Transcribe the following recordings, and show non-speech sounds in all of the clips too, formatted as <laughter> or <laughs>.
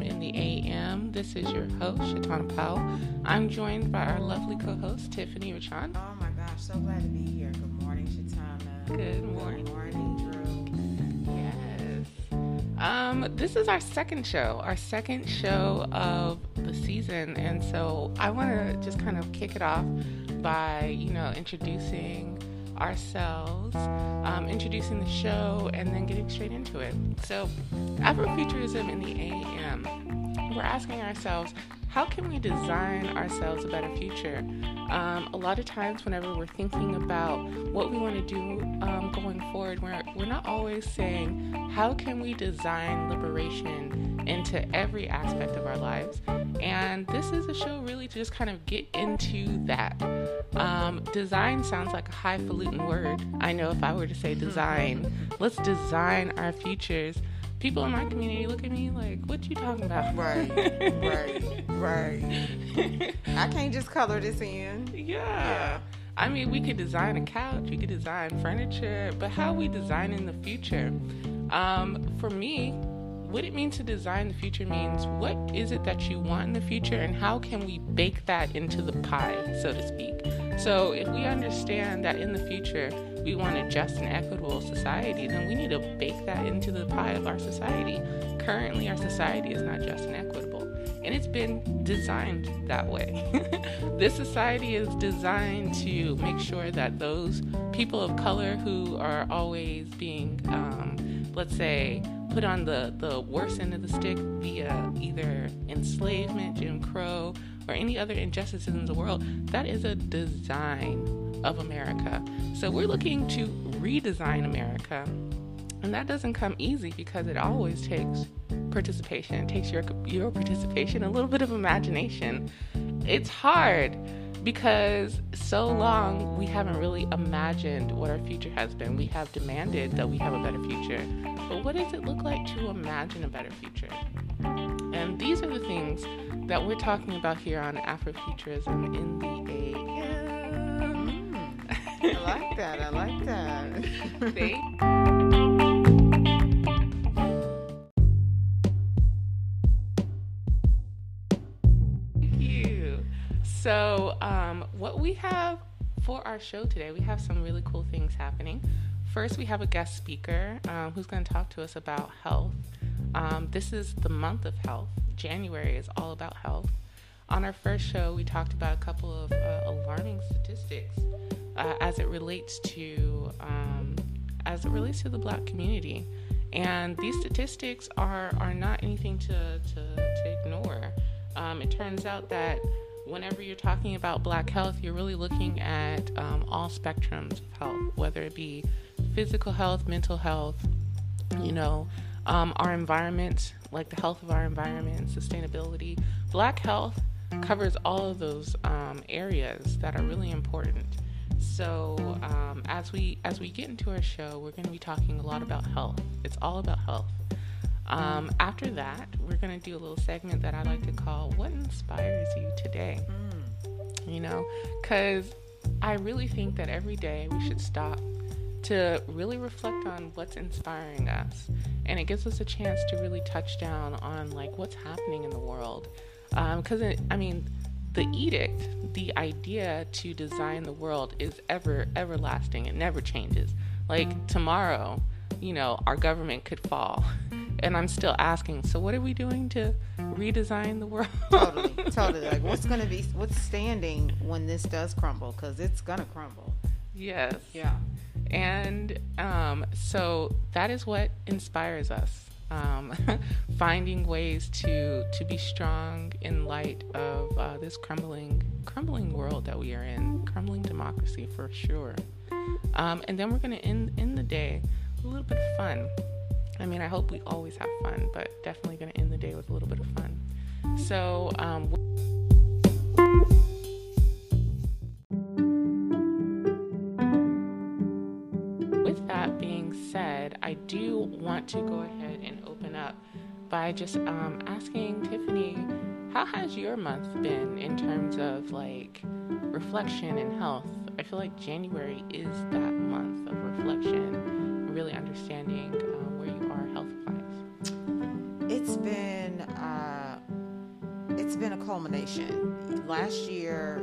In the AM. This is your host, Shatana Powell. I'm joined by our lovely co host, Tiffany Richon. Oh my gosh, so glad to be here. Good morning, Shatana. Good morning. Good morning, Drew. Yes. Um, this is our second show, our second show of the season. And so I want to just kind of kick it off by, you know, introducing ourselves, um, introducing the show, and then getting straight into it. So, Afrofuturism in the AM, we're asking ourselves, how can we design ourselves a better future? Um, a lot of times, whenever we're thinking about what we want to do um, going forward, we're, we're not always saying, how can we design liberation into every aspect of our lives? And this is a show really to just kind of get into that. Um, design sounds like a highfalutin word. I know if I were to say design, let's design our futures people in my community look at me like, "What you talking about?" Right, right, right. I can't just color this in. Yeah. yeah. I mean, we could design a couch, we could design furniture, but how we design in the future? Um, for me, what it means to design the future means what is it that you want in the future, and how can we bake that into the pie, so to speak. So, if we understand that in the future we want a just and equitable society, then we need to bake that into the pie of our society. Currently, our society is not just and equitable, and it's been designed that way. <laughs> this society is designed to make sure that those people of color who are always being, um, let's say, put on the, the worst end of the stick via either enslavement, Jim Crow, or any other injustices in the world, that is a design of America. So we're looking to redesign America. And that doesn't come easy because it always takes participation. It takes your your participation, a little bit of imagination. It's hard because so long we haven't really imagined what our future has been. We have demanded that we have a better future. But what does it look like to imagine a better future? And these are the things that we're talking about here on Afrofuturism in the AM. I like that. I like that. <laughs> Thank you. So, um, what we have for our show today, we have some really cool things happening. First, we have a guest speaker um, who's going to talk to us about health. Um, this is the month of health. January is all about health. On our first show, we talked about a couple of uh, alarming statistics uh, as it relates to um, as it relates to the black community. And these statistics are are not anything to to, to ignore. Um, it turns out that whenever you're talking about black health, you're really looking at um, all spectrums of health, whether it be physical health, mental health, you know, um, our environment, like the health of our environment, sustainability. Black health covers all of those um, areas that are really important. So um, as we as we get into our show, we're going to be talking a lot about health. It's all about health. Um, after that, we're going to do a little segment that I like to call "What Inspires You Today." Mm. You know, because I really think that every day we should stop to really reflect on what's inspiring us, and it gives us a chance to really touch down on like what's happening in the world. Because um, I mean the edict, the idea to design the world is ever everlasting. It never changes. Like tomorrow, you know, our government could fall. <laughs> And I'm still asking, so what are we doing to redesign the world? totally, <laughs> totally. Like, what's going to be, what's standing when this does crumble? Because it's going to crumble. Yes. Yeah. And um, so that is what inspires us um, <laughs> finding ways to to be strong in light of uh, this crumbling crumbling world that we are in, crumbling democracy for sure. Um, and then we're going to end end the day with a little bit of fun. I mean, I hope we always have fun, but definitely going to end the day with a little bit of fun. So. Um, with that being said, I do want to go ahead and open up by just um, asking Tiffany, how has your month been in terms of like reflection and health? I feel like January is that month of reflection, really understanding uh, where you are health wise. It's been uh, culmination. Last year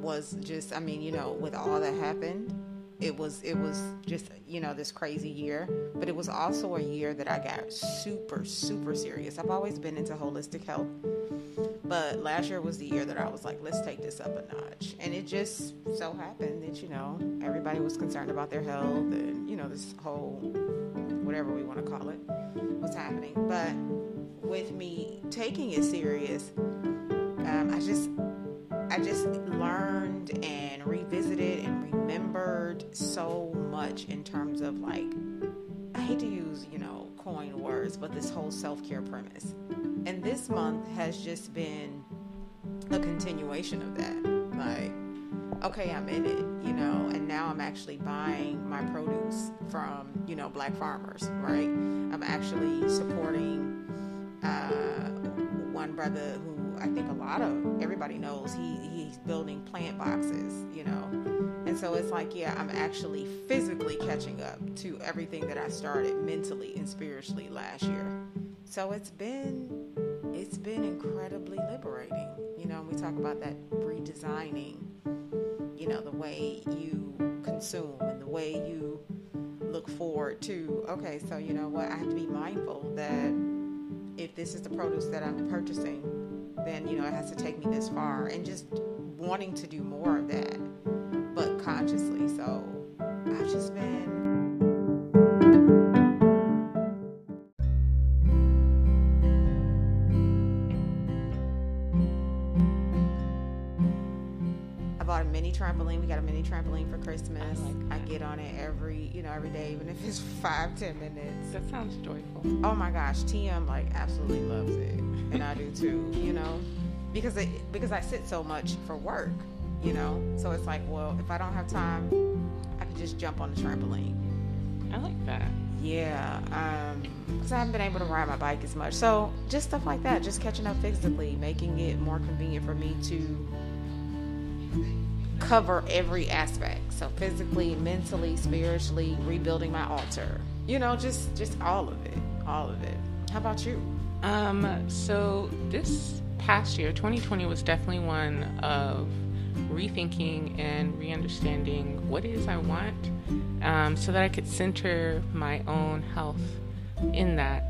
was just, I mean, you know, with all that happened, it was it was just you know this crazy year but it was also a year that i got super super serious. I've always been into holistic health but last year was the year that i was like let's take this up a notch. And it just so happened that you know everybody was concerned about their health and you know this whole whatever we want to call it was happening. But with me taking it serious um, i just i just learned and revisited and remembered so much in terms of like I hate to use, you know, coin words, but this whole self-care premise. And this month has just been a continuation of that. Like okay, I'm in it, you know, and now I'm actually buying my produce from, you know, black farmers, right? I'm actually supporting uh, one brother who I think a lot of everybody knows he he's building plant boxes, you know. And so it's like, yeah, I'm actually physically catching up to everything that I started mentally and spiritually last year. So it's been it's been incredibly liberating. You know, we talk about that redesigning, you know, the way you consume and the way you look forward to, okay, so you know what, I have to be mindful that if this is the produce that I'm purchasing, then you know it has to take me this far and just wanting to do more of that consciously so i've just been I bought a mini trampoline. We got a mini trampoline for Christmas. Oh I, like I get on it every, you know, every day, even if it's five, ten minutes. That sounds joyful. Oh my gosh, TM like absolutely loves it, and I do too. You know, because it because I sit so much for work. You know, so it's like, well, if I don't have time, I can just jump on the trampoline. I like that. Yeah, um, because I haven't been able to ride my bike as much. So just stuff like that, just catching up physically, making it more convenient for me to cover every aspect. So physically, mentally, spiritually, rebuilding my altar. You know, just just all of it, all of it. How about you? Um, so this past year, 2020 was definitely one of rethinking and re-understanding what it is I want, um, so that I could center my own health in that.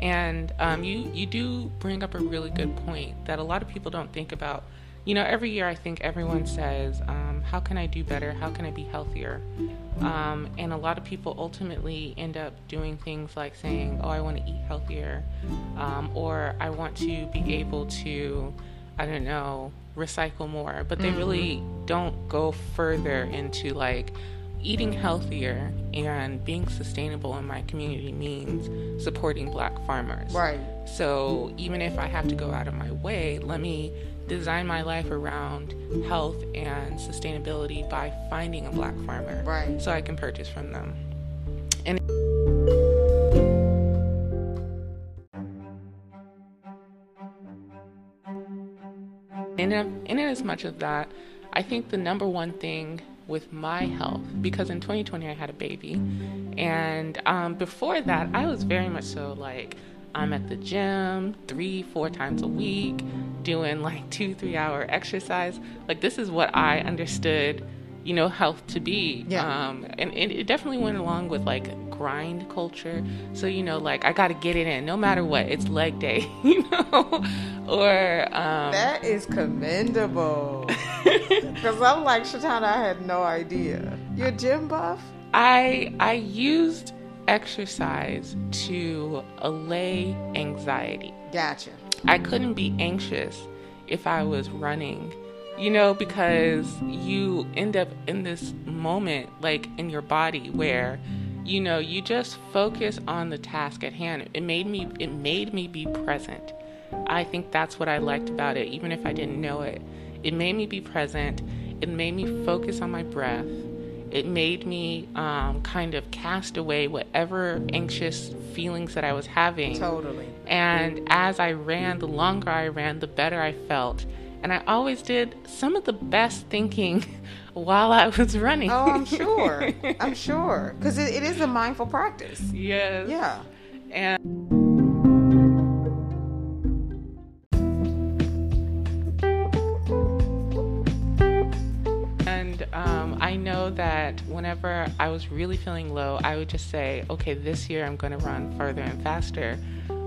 And um, you you do bring up a really good point that a lot of people don't think about. You know, every year I think everyone says, um, "How can I do better? How can I be healthier?" Um, and a lot of people ultimately end up doing things like saying, "Oh, I want to eat healthier," um, or "I want to be able to." I don't know, recycle more, but they really mm-hmm. don't go further into like eating healthier and being sustainable in my community means supporting black farmers. Right. So even if I have to go out of my way, let me design my life around health and sustainability by finding a black farmer Right. so I can purchase from them. And as much of that, I think the number one thing with my health, because in 2020 I had a baby, and um, before that I was very much so like I'm at the gym three, four times a week, doing like two, three hour exercise. Like this is what I understood, you know, health to be. Yeah. Um, and, and it definitely went along with like grind culture. So you know, like I got to get it in, no matter what. It's leg day, <laughs> you know, or um, That is commendable. <laughs> Because I'm like, Shatana, I had no idea. You're gym buff? I I used exercise to allay anxiety. Gotcha. I couldn't be anxious if I was running, you know, because you end up in this moment, like in your body, where you know you just focus on the task at hand. It made me it made me be present. I think that's what I liked about it, even if I didn't know it. It made me be present. It made me focus on my breath. It made me um, kind of cast away whatever anxious feelings that I was having. Totally. And as I ran, the longer I ran, the better I felt and I always did some of the best thinking <laughs> while I was running. Oh, I'm <laughs> sure. I'm sure. Because it, it is a mindful practice. Yes. Yeah. And. Um, I know that whenever I was really feeling low, I would just say, okay, this year I'm going to run further and faster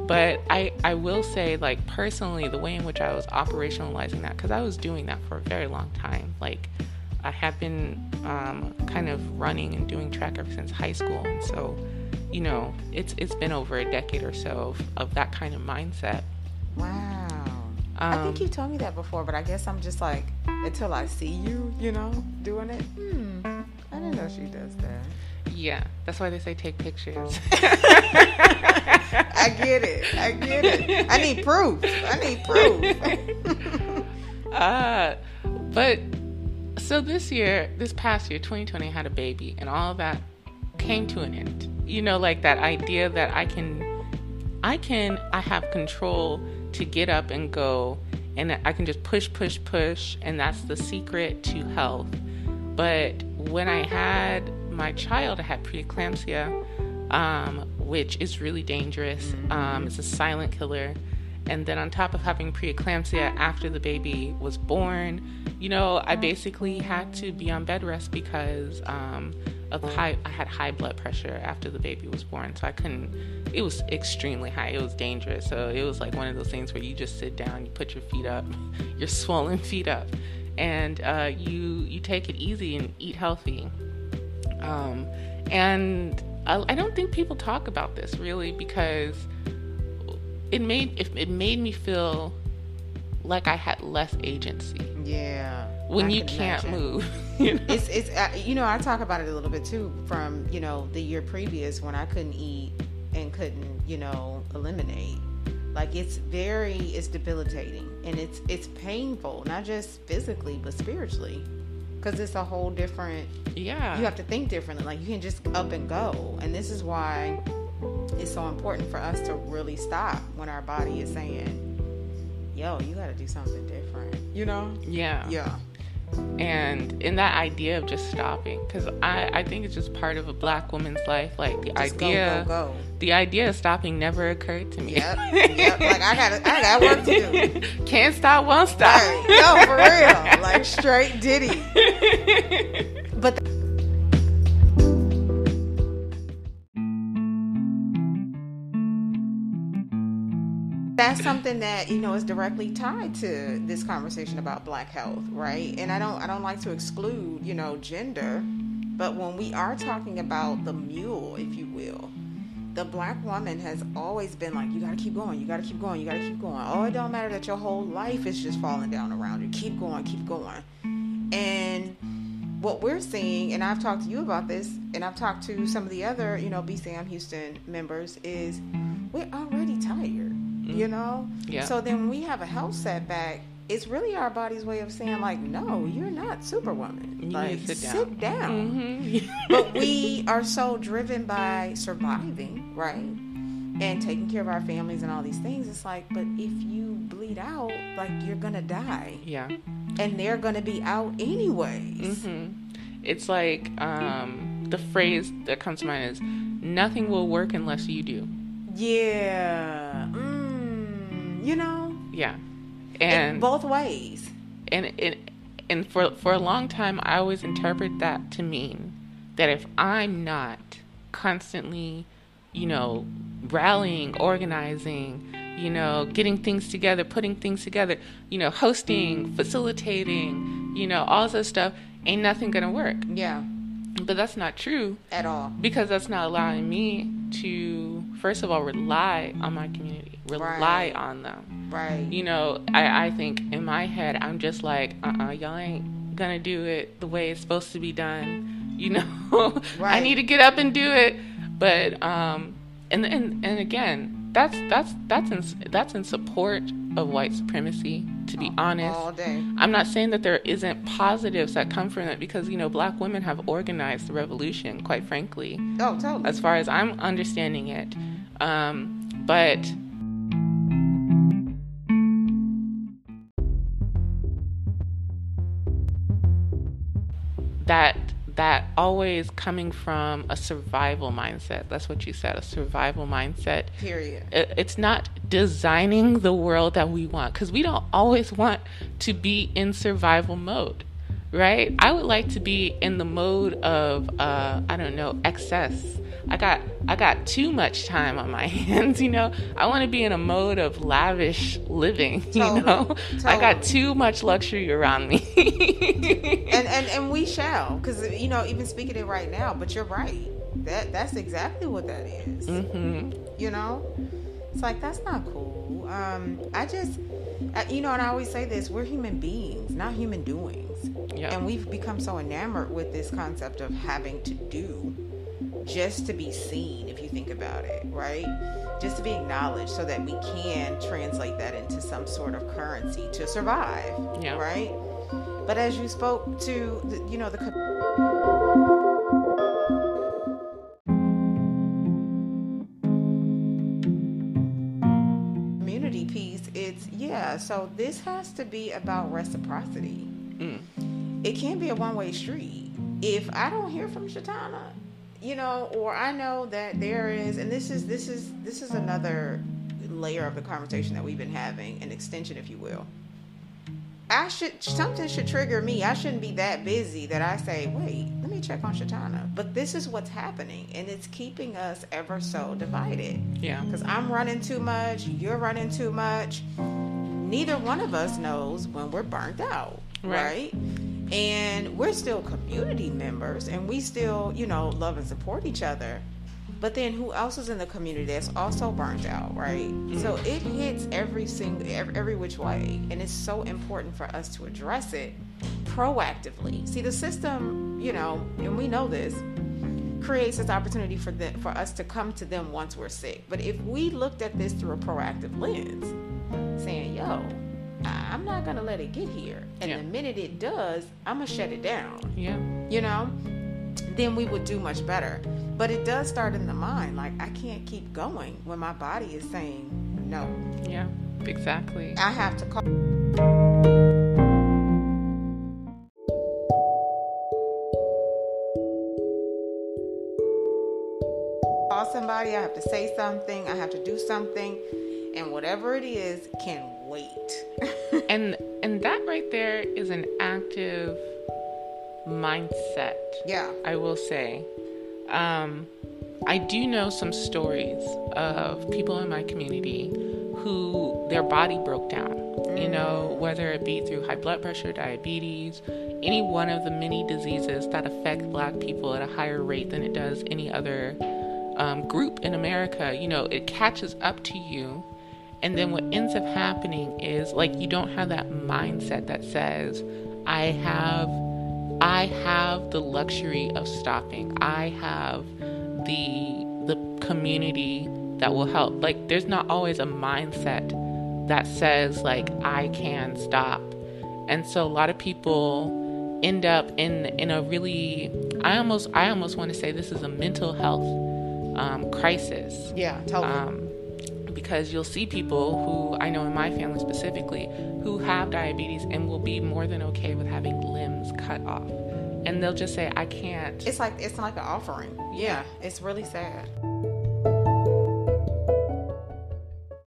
but I, I will say, like, personally, the way in which I was operationalizing that, because I was doing that for a very long time. Like, I have been um, kind of running and doing track ever since high school. And so, you know, it's it's been over a decade or so of, of that kind of mindset. Wow. I think Um, you told me that before, but I guess I'm just like until I see you, you know, doing it. Hmm. I didn't know she does that. Yeah, that's why they say take pictures. <laughs> I get it. I get it. I need proof. I need proof. <laughs> uh, but so this year, this past year, 2020, I had a baby, and all of that came to an end. You know, like that idea that I can, I can, I have control to get up and go, and I can just push, push, push, and that's the secret to health. But when I had my child, had preeclampsia, um, which is really dangerous. Um, it's a silent killer. And then on top of having preeclampsia after the baby was born, you know, I basically had to be on bed rest because um, of the high. I had high blood pressure after the baby was born, so I couldn't. It was extremely high. It was dangerous. So it was like one of those things where you just sit down, you put your feet up, <laughs> your swollen feet up, and uh, you you take it easy and eat healthy. Um, and I, I don't think people talk about this really because it made it, it made me feel like I had less agency yeah. when I you can can't imagine. move. <laughs> You know? It's it's uh, you know I talk about it a little bit too from you know the year previous when I couldn't eat and couldn't you know eliminate. Like it's very it's debilitating and it's it's painful not just physically but spiritually because it's a whole different yeah. you have to think differently. Like you can just up and go, and this is why it's so important for us to really stop when our body is saying, "Yo, you got to do something different." You know? yeah. Yeah. And in that idea of just stopping, because I, I think it's just part of a black woman's life. Like the Just go, idea, go, go. the idea of stopping never occurred to me. Yep. <laughs> yep. Like I got, I got work to do. Can't stop, won't stop. Right. No, for real. Like straight Diddy. <laughs> that's something that you know is directly tied to this conversation about black health right? And i don't i don't like to exclude you know gender but when we are talking about the mule if you will the black woman has always been like you gotta keep going you gotta keep going you gotta keep going. Oh it don't matter that your whole life is just falling down around you. Keep going keep going. And what we're seeing and i've talked to you about this and i've talked to some of the other you know bcm houston members is we're already tired you know Yeah. so then when we have a health setback it's really our body's way of saying like no you're not superwoman You like sit down. sit down Mhm. but we <laughs> are so driven by surviving, right? And taking care of our families and all these things. It's like, but if you bleed out, like you're gonna die, yeah. and they're gonna be out anyways. hmm It's like um, the phrase that comes to mind is nothing will work unless you do. Yeah, mm, you know, Yeah. And both ways. and and and for for a long time I always interpret that to mean that if I'm not constantly, you know, rallying, organizing, you know, getting things together, putting things together, you know, hosting, facilitating, you know, all this stuff, ain't nothing gonna work. Yeah, But that's not true at all. because that's not allowing me to first of all rely on my community, rely Right. on them Right. you know, I, I think in my head, I'm just like, uh uh-uh, uh, you all ain't gonna do it the way it's supposed to be done. You <laughs> know, I need to get up and do it. But, um, and, and, and again, that's, that's, that's in, that's in support of white supremacy, to be honest. All day. I'm not saying that there isn't positives that come from it because, you know, black women have organized the revolution, quite frankly Oh, totally. as far as I'm understanding it. Um, but that that always coming from a survival mindset. That's what you said, a survival mindset. Period. It- It's not designing the world that we want because we don't always want to be in survival mode. right? I would like to be in the mode of uh, I don't know excess. I got I got too much time on my <laughs> hands, you know. I want to be in a mode of lavish living, <laughs> you Totally, know. I got too much luxury around me. <laughs> and and and we shall because you know even speaking it right now but you're right that that's exactly what that is. hmm you know it's like that's not cool um i just I- you know and i always say this we're human beings not human doings Yeah. and we've become so enamored with this concept of having to do just to be seen if you think about it right just to be acknowledged so that we can translate that into some sort of currency to survive Yeah. right but as you spoke to the, you know the community piece it's yeah so this has to be about reciprocity Mm. it can't be a one-way street if i don't hear from shatana you know or i know that there is and this is this is this is another layer of the conversation that we've been having an extension if you will i should something should trigger me i shouldn't be that busy that i say wait let me check on shatana but this is what's happening and it's keeping us ever so divided Yeah. because I'm running too much, you're running too much. Neither one of us knows when we're burnt out, Right. right? And we're still community members and we still, you know, love and support each other. But then who else is in the community that's also burnt out, right? Mm-hmm. So it hits every single every, every which way and it's so important for us to address it proactively. See the system, you know, and we know this, creates this opportunity for them for us to come to them once we're sick. But if we looked at this through a proactive lens, saying, "Yo, I'm not gonna let it get here," and Yeah. the minute it does, I'm gonna shut it down. Yeah. You know, then we would do much better. But it does start in the mind. Like I can't keep going when my body is saying no. Yeah. Exactly. I have to call. Call somebody. I have to say something. I have to do something, and whatever it is can wait. <laughs> and and that right there is an active mindset yeah. i will say um, i do know some stories of people in my community who their body broke down you know whether it be through high blood pressure diabetes any one of the many diseases that affect black people at a higher rate than it does any other um, group in america you know it catches up to you and then what ends up happening is like you don't have that mindset that says, I have I have the luxury of stopping. I have the the community that will help. Like there's not always a mindset that says like I can stop. And so a lot of people end up in in a really I almost I almost want to say this is a mental health um, crisis Yeah. Totally. um, because you'll see people who I know in my family specifically who have diabetes and will be more than okay with having limbs cut off, and they'll just say, "I can't." it's like it's like an offering. Yeah. It's really sad.